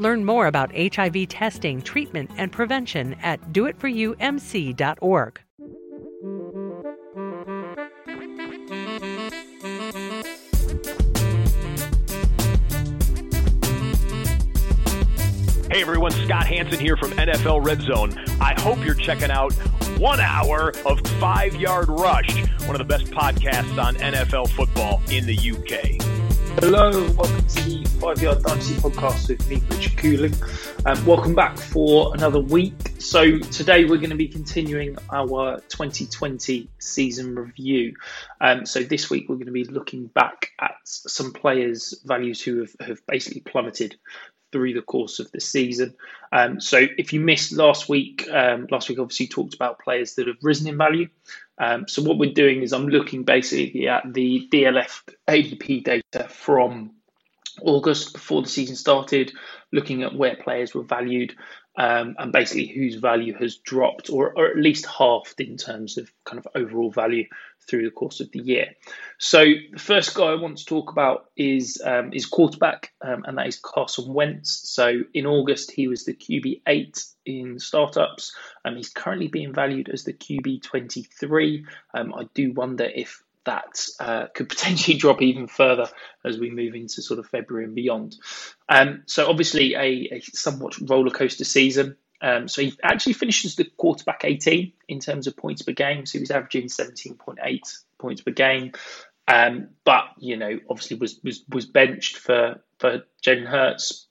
Learn more about HIV testing, treatment, and prevention at doitforyoumc.org. Hey everyone, Scott Hanson here from NFL Red Zone. I hope you're checking out one hour of Five Yard Rush, one of the best podcasts on NFL football in the UK. Hello, welcome to the Five Yard Dynasty podcast with me, Richard Cooling. Um, welcome back for another week. So, today we're going to be continuing our 2020 season review. Um, so, this week we're going to be looking back at some players' values who have, have basically plummeted through the course of the season. Um, so if you missed last week, um, last week obviously talked about players that have risen in value. Um, so what we're doing is I'm looking basically at the DLF ADP data from August before the season started, looking at where players were valued um, and basically whose value has dropped or, or at least halved in terms of kind of overall value through the course of the year. So the first guy I want to talk about is um, is quarterback, um, and that is Carson Wentz. So in August he was the QB eight in startups. and he's currently being valued as the QB twenty three. Um, I do wonder if that uh, could potentially drop even further as we move into sort of February and beyond. Um, so obviously a, a somewhat roller coaster season. Um, so he actually finishes the quarterback 18 in terms of points per game. So he was averaging 17.8 points per game. Um, but you know, obviously was was was benched for for Jalen Hurts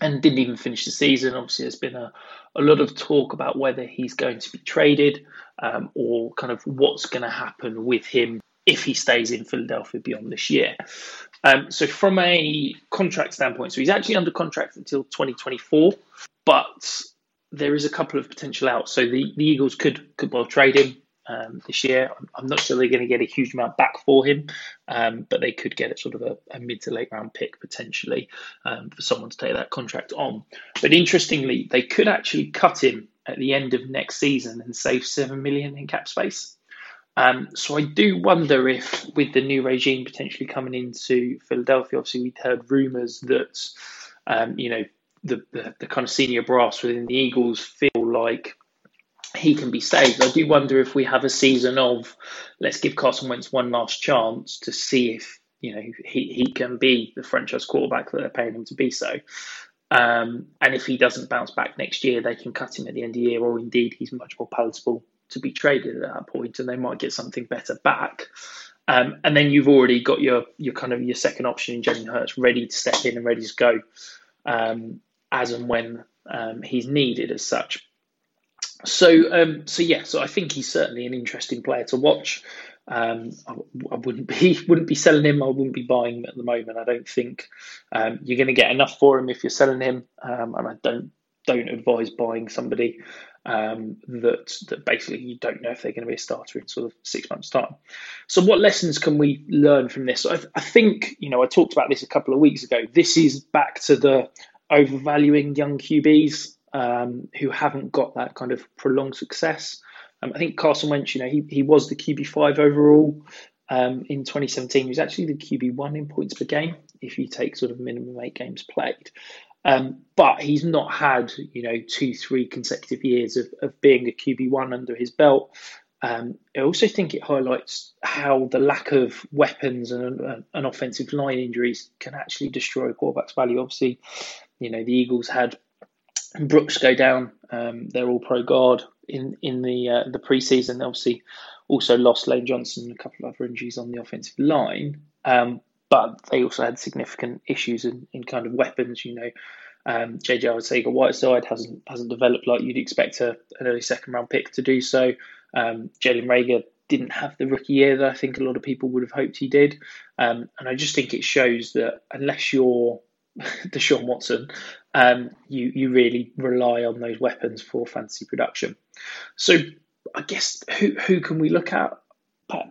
and didn't even finish the season. Obviously, there's been a, a lot of talk about whether he's going to be traded um, or kind of what's going to happen with him if he stays in Philadelphia beyond this year. Um, so, from a contract standpoint, so he's actually under contract until 2024, but there is a couple of potential outs. So the, the Eagles could could well trade him um, this year. I'm not sure they're going to get a huge amount back for him, um, but they could get a sort of a, a, mid to late round pick potentially um, for someone to take that contract on. But interestingly, they could actually cut him at the end of next season and save seven million in cap space. Um, so I do wonder if, with the new regime potentially coming into Philadelphia, obviously we'd heard rumours that, um, you know, the, the, the kind of senior brass within the Eagles feel like he can be saved. I do wonder if we have a season of let's give Carson Wentz one last chance to see if you know he, he can be the franchise quarterback that they're paying him to be so. Um, and if he doesn't bounce back next year, they can cut him at the end of the year, or indeed he's much more palatable to be traded at that point, and they might get something better back. Um, and then you've already got your your kind of your second option in Jalen Hurts ready to step in and ready to go um, as and when um, he's needed as such. So, um, so yeah, so I think he's certainly an interesting player to watch. Um, I, I, wouldn't be wouldn't be selling him. I wouldn't be buying him at the moment. I don't think um, you're going to get enough for him if you're selling him, um, and I don't don't advise buying somebody um, that that basically you don't know if they're going to be a starter in sort of six months' time. So, what lessons can we learn from this? I, I think you know I talked about this a couple of weeks ago. This is back to the overvaluing young QBs um, who haven't got that kind of prolonged success. Um, I think Carson Wentz, you know, he, he was the QB5 overall um, in 2017. He was actually the QB1 in points per game if you take sort of minimum eight games played. Um, but he's not had, you know, two, three consecutive years of, of being a QB1 under his belt. Um, I also think it highlights how the lack of weapons and an offensive line injuries can actually destroy a quarterback's value. Obviously, you know, the Eagles had Brooks go down. Um, they're all pro guard in in the uh, the preseason. They obviously also lost Lane Johnson and a couple of other injuries on the offensive line. Um, but they also had significant issues in, in kind of weapons. You know, um, JJ Arcega Whiteside hasn't hasn't developed like you'd expect a, an early second round pick to do so. Um, Jalen Reagor didn't have the rookie year that I think a lot of people would have hoped he did. Um, and I just think it shows that unless you're Deshaun Watson, um, you you really rely on those weapons for fantasy production. So I guess who who can we look at?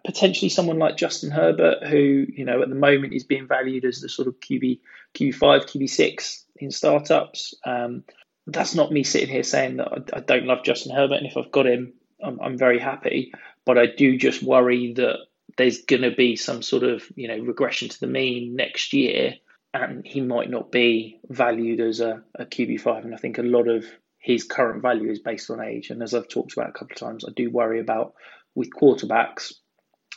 Potentially someone like Justin Herbert, who you know at the moment is being valued as the sort of QB QB five QB six in startups. Um, that's not me sitting here saying that I, I, don't love Justin Herbert, and if I've got him, I'm, I'm very happy. But I do just worry that there's going to be some sort of you know regression to the mean next year and he might not be valued as a, a QB5. And I think a lot of his current value is based on age. And as I've talked about a couple of times, I do worry about with quarterbacks,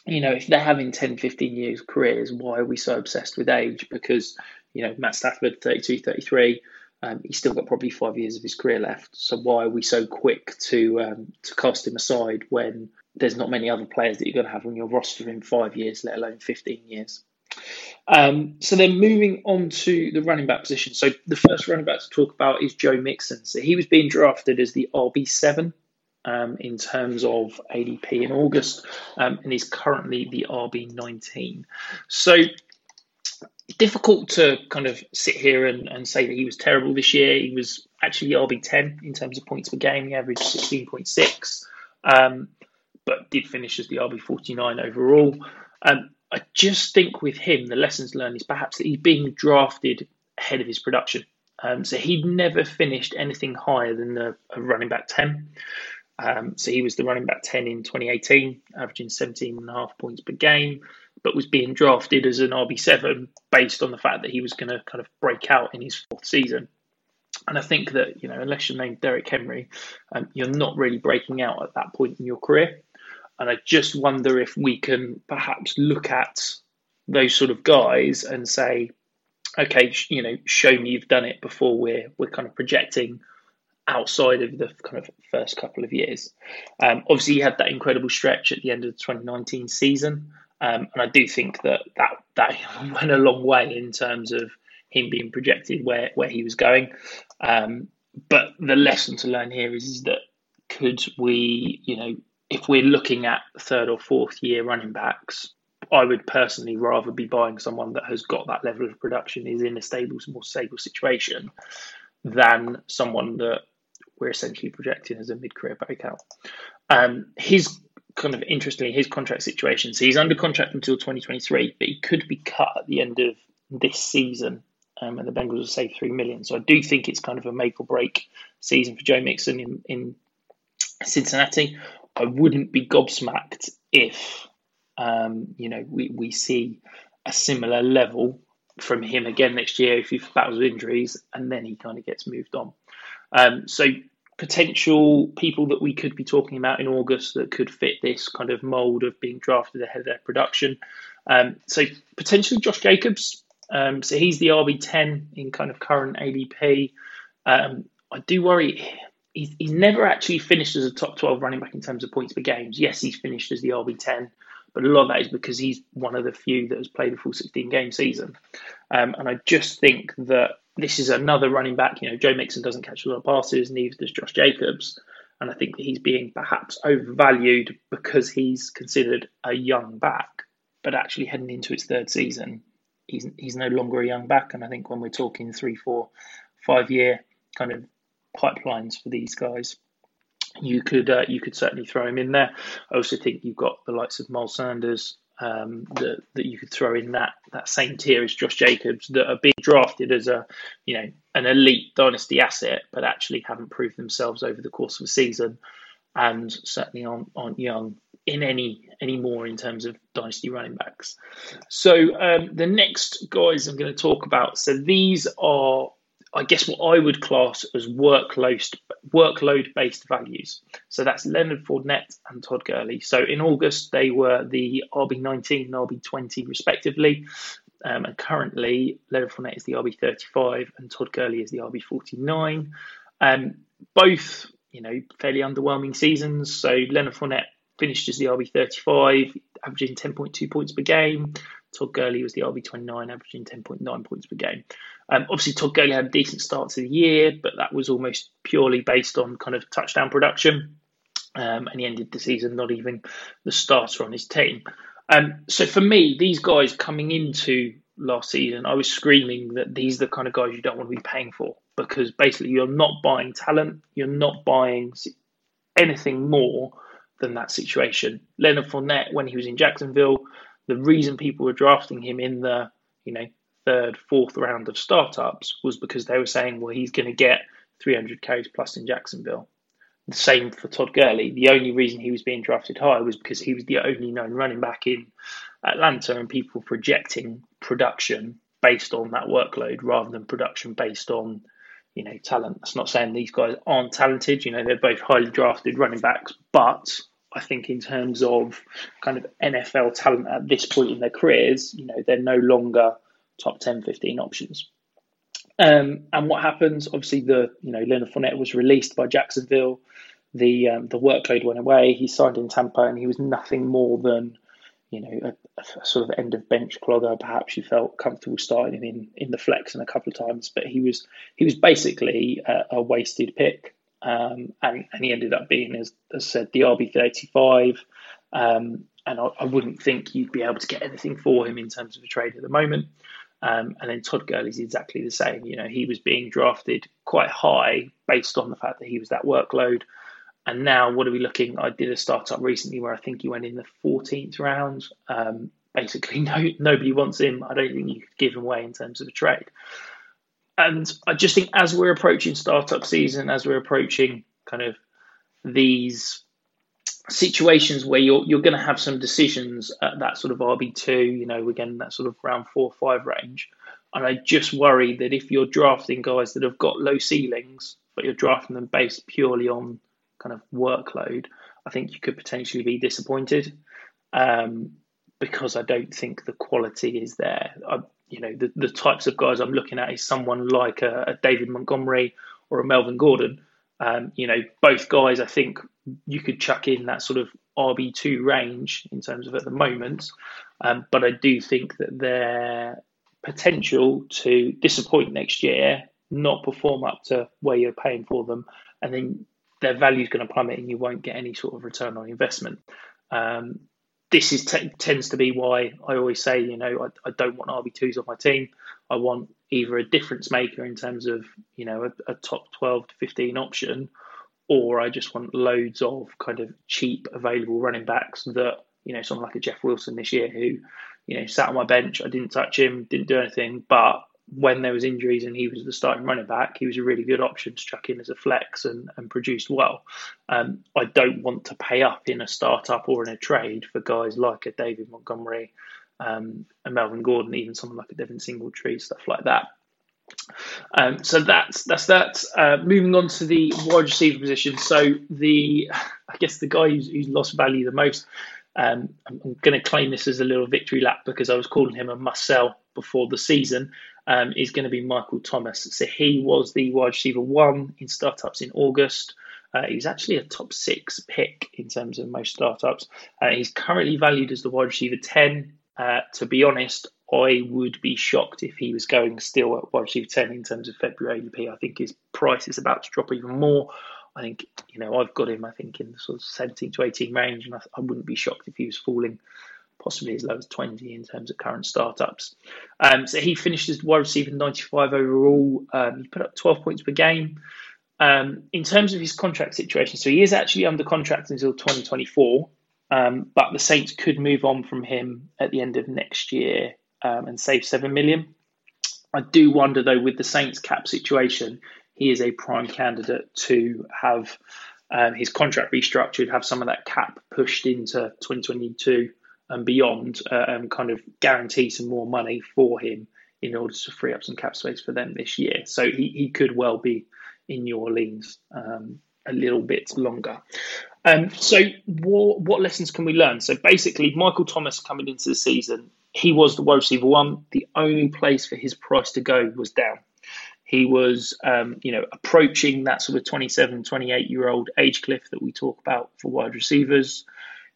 you know, if they're having 10, 15 years careers, why are we so obsessed with age? Because, you know, Matt Stafford, 32, 33, um, he's still got probably five years of his career left. So why are we so quick to um, to cast him aside when there's not many other players that you're going to have on your roster in five years, let alone 15 years? Um, so then moving on to the running back position. So the first running back to talk about is Joe Mixon. So he was being drafted as the RB7 um, in terms of ADP in August, um, and he's currently the RB19. So difficult to kind of sit here and, and say that he was terrible this year. He was actually RB10 in terms of points per game. He averaged 16.6, um, but did finish as the RB49 overall. Um, I just think with him, the lessons learned is perhaps that he's being drafted ahead of his production. Um, so he'd never finished anything higher than the, running back 10. Um, so he was the running back 10 in 2018, averaging 17 and a half points per game, but was being drafted as an RB7 based on the fact that he was going to kind of break out in his fourth season. And I think that, you know, unless you're named Derrick Henry, um, you're not really breaking out at that point in your career. And I just wonder if we can perhaps look at those sort of guys and say, okay, you know, show me you've done it before we're we're kind of projecting outside of the kind of first couple of years. Um, obviously, he had that incredible stretch at the end of the 2019 season, um, and I do think that that that went a long way in terms of him being projected where where he was going. Um, but the lesson to learn here is, is that could we, you know, if we're looking at third or fourth year running backs, I would personally rather be buying someone that has got that level of production, is in a stable, more stable situation, than someone that we're essentially projecting as a mid-career breakout. Um, his kind of interestingly, his contract situation. So he's under contract until 2023, but he could be cut at the end of this season, um, and the Bengals will save three million. So I do think it's kind of a make or break season for Joe Mixon in in Cincinnati. I wouldn't be gobsmacked if um, you know we, we see a similar level from him again next year if he battles injuries and then he kind of gets moved on. Um, so potential people that we could be talking about in August that could fit this kind of mold of being drafted ahead of their production. Um, so potentially Josh Jacobs. Um, so he's the RB10 in kind of current ADP. Um, I do worry he's, he's never actually finished as a top 12 running back in terms of points per games. Yes, he's finished as the RB10, but a lot of that is because he's one of the few that has played a full 16 game season. Um, and I just think that this is another running back. You know, Joe Mixon doesn't catch a lot of passes, neither does Josh Jacobs. And I think that he's being perhaps overvalued because he's considered a young back, but actually heading into his third season, he's he's no longer a young back. And I think when we're talking three, four, five year kind of pipelines for these guys, you could uh, you could certainly throw him in there. I also think you've got the likes of Miles Sanders um, that that you could throw in that that same tier as Josh Jacobs that are being drafted as a you know an elite dynasty asset, but actually haven't proved themselves over the course of a season, and certainly aren't, aren't young in any any more in terms of dynasty running backs. So um, the next guys I'm going to talk about. So these are I guess what I would class as workload workload based values. So that's Leonard Fournette and Todd Gurley. So in August they were the RB19 and RB20 respectively. Um, and currently Leonard Fournette is the RB35 and Todd Gurley is the RB49. Um, both, you know, fairly underwhelming seasons. So Leonard Fournette finished as the RB35, averaging 10.2 points per game. Todd Gurley was the RB29, averaging 10.9 points per game. Um, obviously, Todd Gurley had a decent start to the year, but that was almost purely based on kind of touchdown production. Um, and he ended the season not even the starter on his team. Um, so for me, these guys coming into last season, I was screaming that these are the kind of guys you don't want to be paying for because basically you're not buying talent, you're not buying anything more than that situation. Leonard Fournette, when he was in Jacksonville, the reason people were drafting him in the you know third, fourth round of startups was because they were saying, well, he's going to get 300 carries plus in Jacksonville. The same for Todd Gurley. The only reason he was being drafted high was because he was the only known running back in Atlanta, and people projecting production based on that workload rather than production based on you know talent. That's not saying these guys aren't talented. You know they're both highly drafted running backs, but I think in terms of kind of NFL talent at this point in their careers, you know, they're no longer top 10, 15 options. Um, and what happens? Obviously, the you know Leonard Fournette was released by Jacksonville. The um, the workload went away. He signed in Tampa, and he was nothing more than you know a, a sort of end of bench clogger. Perhaps you felt comfortable starting him in in the flex and a couple of times, but he was he was basically a, a wasted pick. Um, and, and he ended up being, as, as said, the RB35. Um, and I, I, wouldn't think you'd be able to get anything for him in terms of a trade at the moment. Um, and then Todd Gurley's exactly the same. You know, he was being drafted quite high based on the fact that he was that workload. And now, what are we looking? I did a startup recently where I think he went in the 14th round. Um, basically, no, nobody wants him. I don't think you could give him away in terms of a trade. And I just think as we're approaching startup season, as we're approaching kind of these situations where you're you're going to have some decisions at that sort of RB two, you know, again that sort of round four five range, and I just worry that if you're drafting guys that have got low ceilings, but you're drafting them based purely on kind of workload, I think you could potentially be disappointed. Um, because I don't think the quality is there. I, you know, the, the types of guys I'm looking at is someone like a, a David Montgomery or a Melvin Gordon. Um, you know, both guys, I think you could chuck in that sort of RB2 range in terms of at the moment. Um, but I do think that their potential to disappoint next year, not perform up to where you're paying for them, and then their value is going to plummet and you won't get any sort of return on investment. Um, this is t- tends to be why I always say, you know, I, I don't want RB2s on my team. I want either a difference maker in terms of, you know, a, a top 12 to 15 option, or I just want loads of kind of cheap available running backs that, you know, someone like a Jeff Wilson this year who, you know, sat on my bench. I didn't touch him, didn't do anything, but when there was injuries and he was the starting running back, he was a really good option to chuck in as a flex and, and produced well. Um, I don't want to pay up in a startup or in a trade for guys like a David Montgomery, um, and Melvin Gordon, even someone like a Devin Singletary, stuff like that. Um, so that's that's that. Uh, moving on to the wide receiver position. So the I guess the guy who's, who's lost value the most. Um, I'm, I'm going to claim this as a little victory lap because I was calling him a must sell before the season um, is going to be Michael Thomas. So he was the wide receiver one in startups in August. Uh, he's actually a top six pick in terms of most startups. Uh, he's currently valued as the wide receiver 10. Uh, to be honest, I would be shocked if he was going still at wide receiver 10 in terms of February ADP. I think his price is about to drop even more. I think you know I've got him. I think in the sort of 17 to 18 range, and I, I wouldn't be shocked if he was falling possibly as low as 20 in terms of current startups. Um, so he finished as wide receiver 95 overall. Um, he put up 12 points per game. Um, in terms of his contract situation, so he is actually under contract until 2024, um, but the Saints could move on from him at the end of next year um, and save seven million. I do wonder though, with the Saints cap situation, he is a prime candidate to have um, his contract restructured, have some of that cap pushed into 2022 and beyond, uh, and kind of guarantee some more money for him in order to free up some cap space for them this year. So he, he could well be in New Orleans um, a little bit longer. Um, so what, what lessons can we learn? So basically, Michael Thomas coming into the season, he was the wide receiver one. The only place for his price to go was down. He was, um, you know, approaching that sort of 27, 28 year old age cliff that we talk about for wide receivers.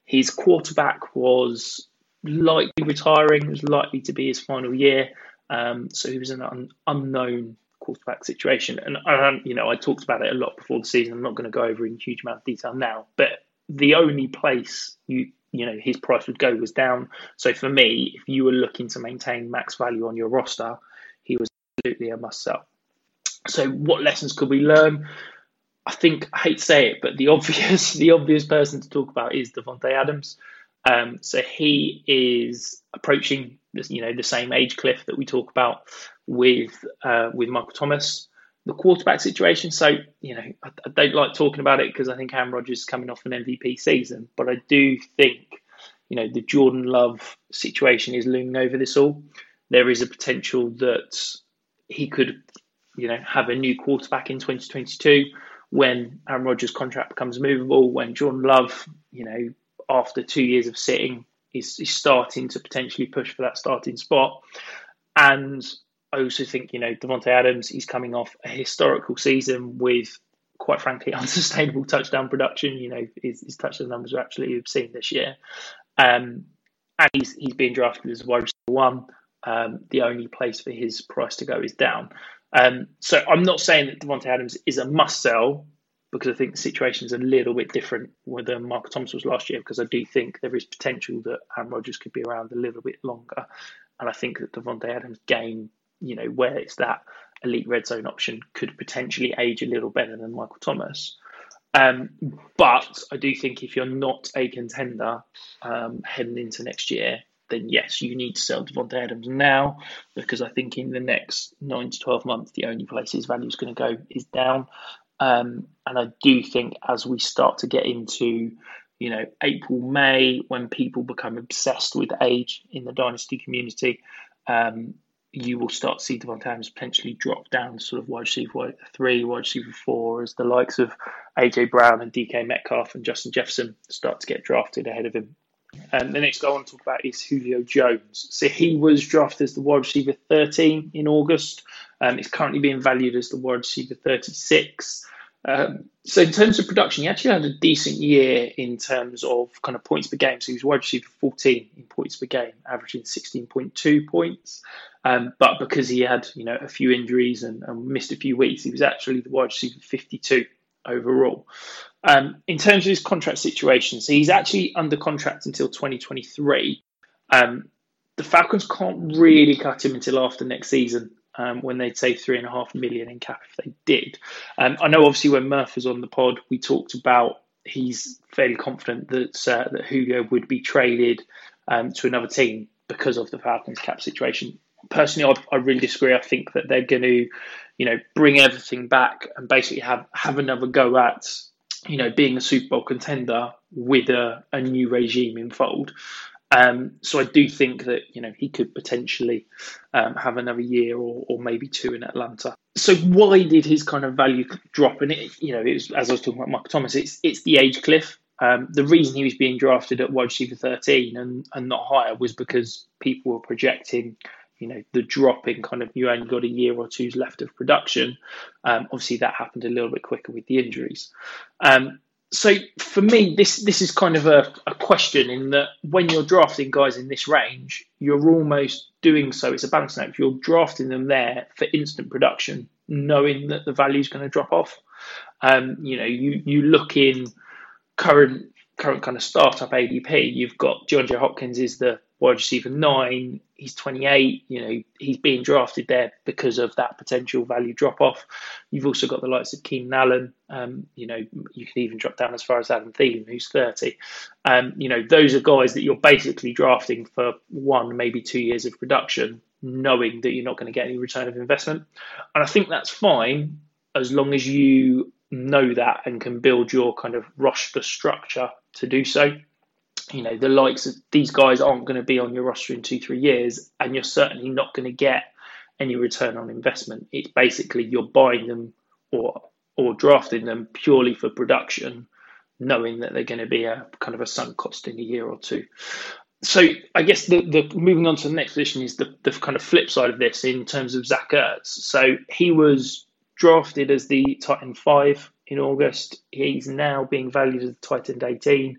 His quarterback was likely retiring, was likely to be his final year. Um, so he was an un- unknown quarterback situation. And, um, you know, I talked about it a lot before the season. I'm not going to go over in huge amount of detail now. But the only place you you know his price would go was down. So for me, if you were looking to maintain max value on your roster, he was absolutely a must sell. So what lessons could we learn? I think I hate to say it, but the obvious the obvious person to talk about is Davante Adams. Um, so he is approaching you know the same age cliff that we talk about with uh, with Michael Thomas. The quarterback situation. So you know I, I don't like talking about it because I think Aaron Rodgers is coming off an MVP season, but I do think you know the Jordan Love situation is looming over this all. There is a potential that he could you know have a new quarterback in 2022 when Aaron Rodgers' contract becomes movable, when Jordan Love, you know, after two years of sitting, is, is starting to potentially push for that starting spot. And I also think, you know, Davante Adams, he's coming off a historical season with, quite frankly, unsustainable touchdown production. You know, his, his touchdown numbers are absolutely obscene this year. Um, and he's, he's being drafted as wide receiver one. Um, the only place for his price to go is down. Um, so I'm not saying that Davante Adams is a must sell because I think the situation is a little bit different than Michael Thomas was last year because I do think there is potential that Aaron Rodgers could be around a little bit longer. And I think that Davante Adams' game, you know, where it's that elite red zone option could potentially age a little better than Michael Thomas. Um, but I do think if you're not a contender um, heading into next year, then yes, you need to sell Davante Adams now because I think in the next nine to twelve months, the only place his value is going to go is down. Um, and I do think as we start to get into, you know, April, May, when people become obsessed with age in the dynasty community, um, you will start to see Davante Adams potentially drop down sort of wide receiver three, wide receiver four, as the likes of AJ Brown and DK Metcalf and Justin Jefferson start to get drafted ahead of him and the next guy I want to talk about is Julio Jones. So he was drafted as the wide receiver 13 in August. Um, he's currently being valued as the wide receiver 36. Um, so in terms of production, he actually had a decent year in terms of kind of points per game. So he was wide receiver 14 in points per game, averaging 16.2 points. Um, but because he had you know a few injuries and, and missed a few weeks, he was actually the wide receiver 52 overall. Um, in terms of his contract situation, so he's actually under contract until 2023. Um, the Falcons can't really cut him until after next season. Um, when they'd save three and a half million in cap if they did. Um, I know obviously when Murph was on the pod, we talked about he's fairly confident that uh, that Julio would be traded um, to another team because of the Falcons cap situation. Personally, I, I really disagree. I think that they're going to, you know, bring everything back and basically have have another go at you know, being a Super Bowl contender with a, a new regime in fold. Um, so I do think that you know he could potentially um, have another year or, or maybe two in Atlanta. So why did his kind of value drop? And it, you know, it was as I was talking about Michael Thomas. It's it's the age cliff. Um, the reason he was being drafted at wide receiver 13 and, and not higher was because people were projecting you know the drop in kind of you only got a year or two's left of production. Um, obviously, that happened a little bit quicker with the injuries. Um, so for me, this this is kind of a, a question in that when you're drafting guys in this range, you're almost doing so. It's a balancing act. You're drafting them there for instant production, knowing that the value is going to drop off. Um, you know, you you look in current current kind of startup ADP, you've got DeAndre Hopkins is the wide receiver nine. He's 28. You know, he's being drafted there because of that potential value drop off. You've also got the likes of Keenan Allen. Um, you know, you can even drop down as far as Adam Thielen, who's 30. Um, you know, those are guys that you're basically drafting for one, maybe two years of production, knowing that you're not going to get any return of investment. And I think that's fine as long as you know that and can build your kind of roster structure to do so you know, the likes of these guys aren't going to be on your roster in two, three years, and you're certainly not going to get any return on investment. It's basically you're buying them or or drafting them purely for production, knowing that they're going to be a kind of a sunk cost in a year or two. So I guess the, the moving on to the next position is the, the kind of flip side of this in terms of Zach Ertz. So he was drafted as the tight end five in August. He's now being valued as the tight end 18.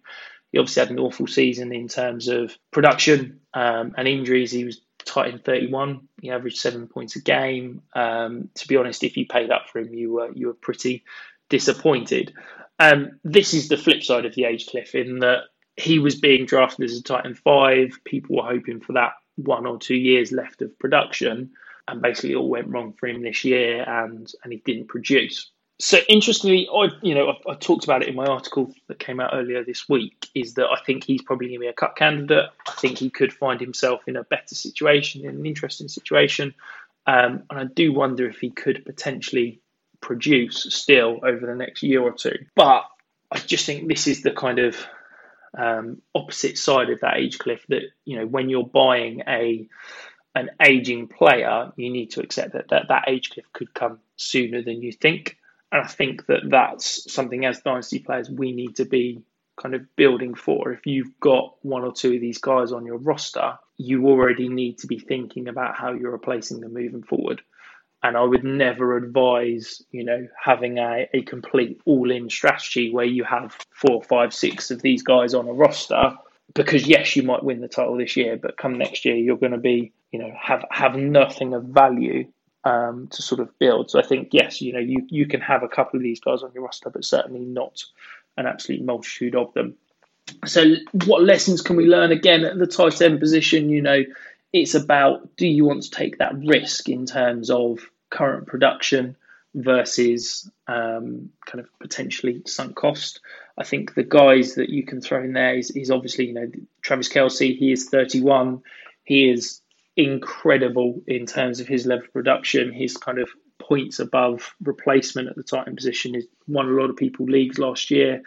He obviously had an awful season in terms of production um, and injuries. He was tight end 31. He averaged seven points a game. Um, to be honest, if you paid up for him, you were you were pretty disappointed. Um, this is the flip side of the age cliff in that he was being drafted as a tight end five. People were hoping for that one or two years left of production, and basically all went wrong for him this year, and and he didn't produce so interestingly, I you know I, talked about it in my article that came out earlier this week. Is that I think he's probably going to be a cut candidate. I think he could find himself in a better situation, in an interesting situation, um, and I do wonder if he could potentially produce still over the next year or two. But I just think this is the kind of um, opposite side of that age cliff. That you know when you're buying a an aging player, you need to accept that that, that age cliff could come sooner than you think. And I think that that's something as dynasty players we need to be kind of building for. If you've got one or two of these guys on your roster, you already need to be thinking about how you're replacing them moving forward. And I would never advise, you know, having a, a complete all in strategy where you have four, five, six of these guys on a roster. Because yes, you might win the title this year, but come next year you're going to be, you know, have have nothing of value um, to sort of build. So I think yes, you know, you you can have a couple of these guys on your roster, but certainly not an absolute multitude of them. So what lessons can we learn again at the tight end position? You know, it's about do you want to take that risk in terms of current production versus um, kind of potentially sunk cost. I think the guys that you can throw in there is, is obviously you know Travis Kelce. He is 31. He is incredible in terms of his level of production. His kind of points above replacement at the tight end position is won a lot of people leagues last year.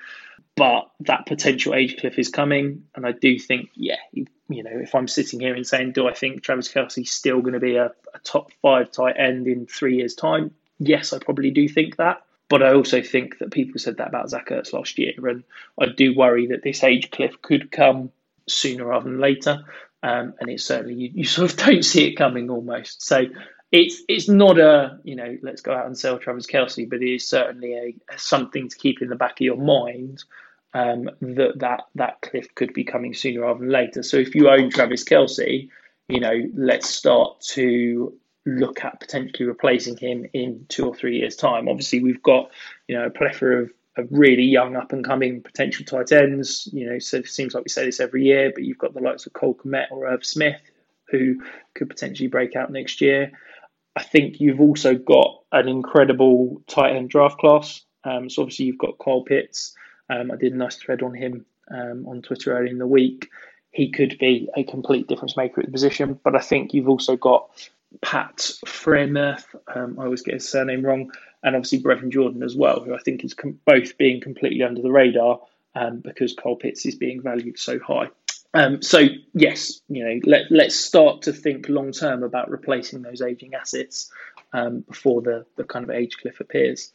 But that potential age cliff is coming, and I do think, yeah, you know, if I'm sitting here and saying, do I think Travis Kelce's still going to be a, a top five tight end in three years' time? Yes, I probably do think that. But I also think that people said that about Zach Ertz last year, and I do worry that this age cliff could come sooner rather than later um, and it's certainly you, you sort of don't see it coming almost. So it's it's not a you know let's go out and sell Travis Kelce, but it is certainly a, something to keep in the back of your mind um, that that that cliff could be coming sooner rather than later. So if you own Travis Kelce, you know let's start to look at potentially replacing him in two or three years' time. Obviously, we've got you know a plethora of of really young up and coming potential tight ends. You know, so it seems like we say this every year, but you've got the likes of Cole Kmet or Irv Smith who could potentially break out next year. I think you've also got an incredible tight end draft class. Um, so obviously you've got Kyle Pitts. Um, I did a nice thread on him um, on Twitter earlier in the week. He could be a complete difference maker at the position, but I think you've also got Pat Freiermuth. Um, I always get his surname wrong and obviously Brevin Jordan as well, who I think is com- both being completely under the radar um, because Cole Pitts is being valued so high. Um, so yes, you know, let let's start to think long term about replacing those aging assets um, before the the kind of age cliff appears.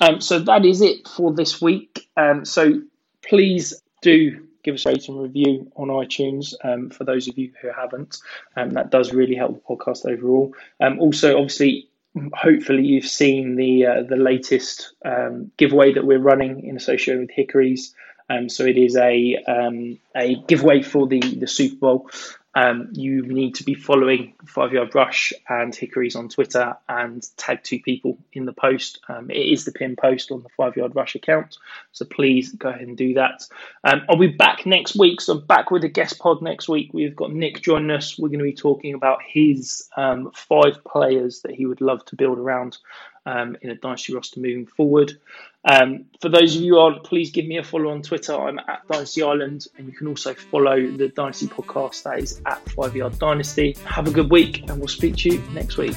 Um, so that is it for this week. Um, so please do give us a rating review on iTunes um, for those of you who haven't. Um, that does really help the podcast overall. Um, also, obviously, hopefully you've seen the uh, the latest um, giveaway that we're running in association with Hickories. Um, so it is a um, a giveaway for the the Super Bowl. Um, you need to be following Five Yard Rush and Hickories on Twitter and tag two people in the post. Um, it is the pin post on the Five Yard Rush account, so please go ahead and do that. Um, I'll be back next week, so back with a guest pod next week. We've got Nick joining us. We're going to be talking about his um, five players that he would love to build around um, in a dynasty roster moving forward. Um, for those of you who aren't, please give me a follow on Twitter. I'm at Dynasty Island, and you can also follow the Dynasty podcast that is at Five Yard Dynasty. Have a good week, and we'll speak to you next week.